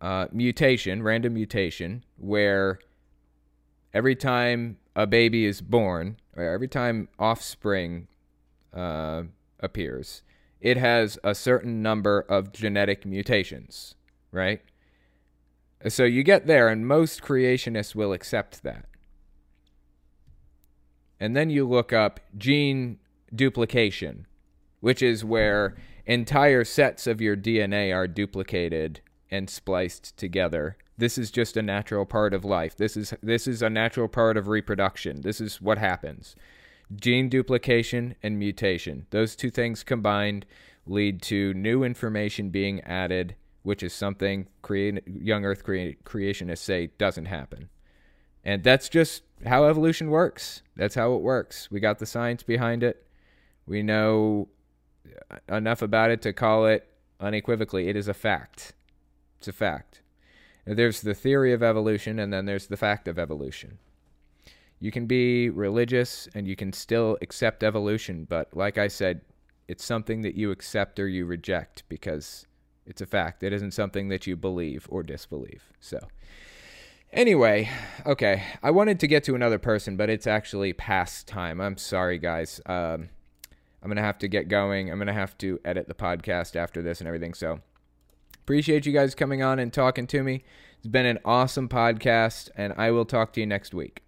Speaker 1: uh, mutation, random mutation, where every time a baby is born, or every time offspring uh, appears, it has a certain number of genetic mutations, right? So you get there, and most creationists will accept that. And then you look up gene duplication, which is where entire sets of your DNA are duplicated and spliced together. This is just a natural part of life. This is this is a natural part of reproduction. This is what happens. Gene duplication and mutation. Those two things combined lead to new information being added, which is something create, young earth crea- creationists say doesn't happen. And that's just how evolution works. That's how it works. We got the science behind it. We know enough about it to call it unequivocally it is a fact. It's a fact. There's the theory of evolution, and then there's the fact of evolution. You can be religious and you can still accept evolution, but like I said, it's something that you accept or you reject because it's a fact. It isn't something that you believe or disbelieve. So, anyway, okay. I wanted to get to another person, but it's actually past time. I'm sorry, guys. Um, I'm going to have to get going. I'm going to have to edit the podcast after this and everything. So, appreciate you guys coming on and talking to me. It's been an awesome podcast, and I will talk to you next week.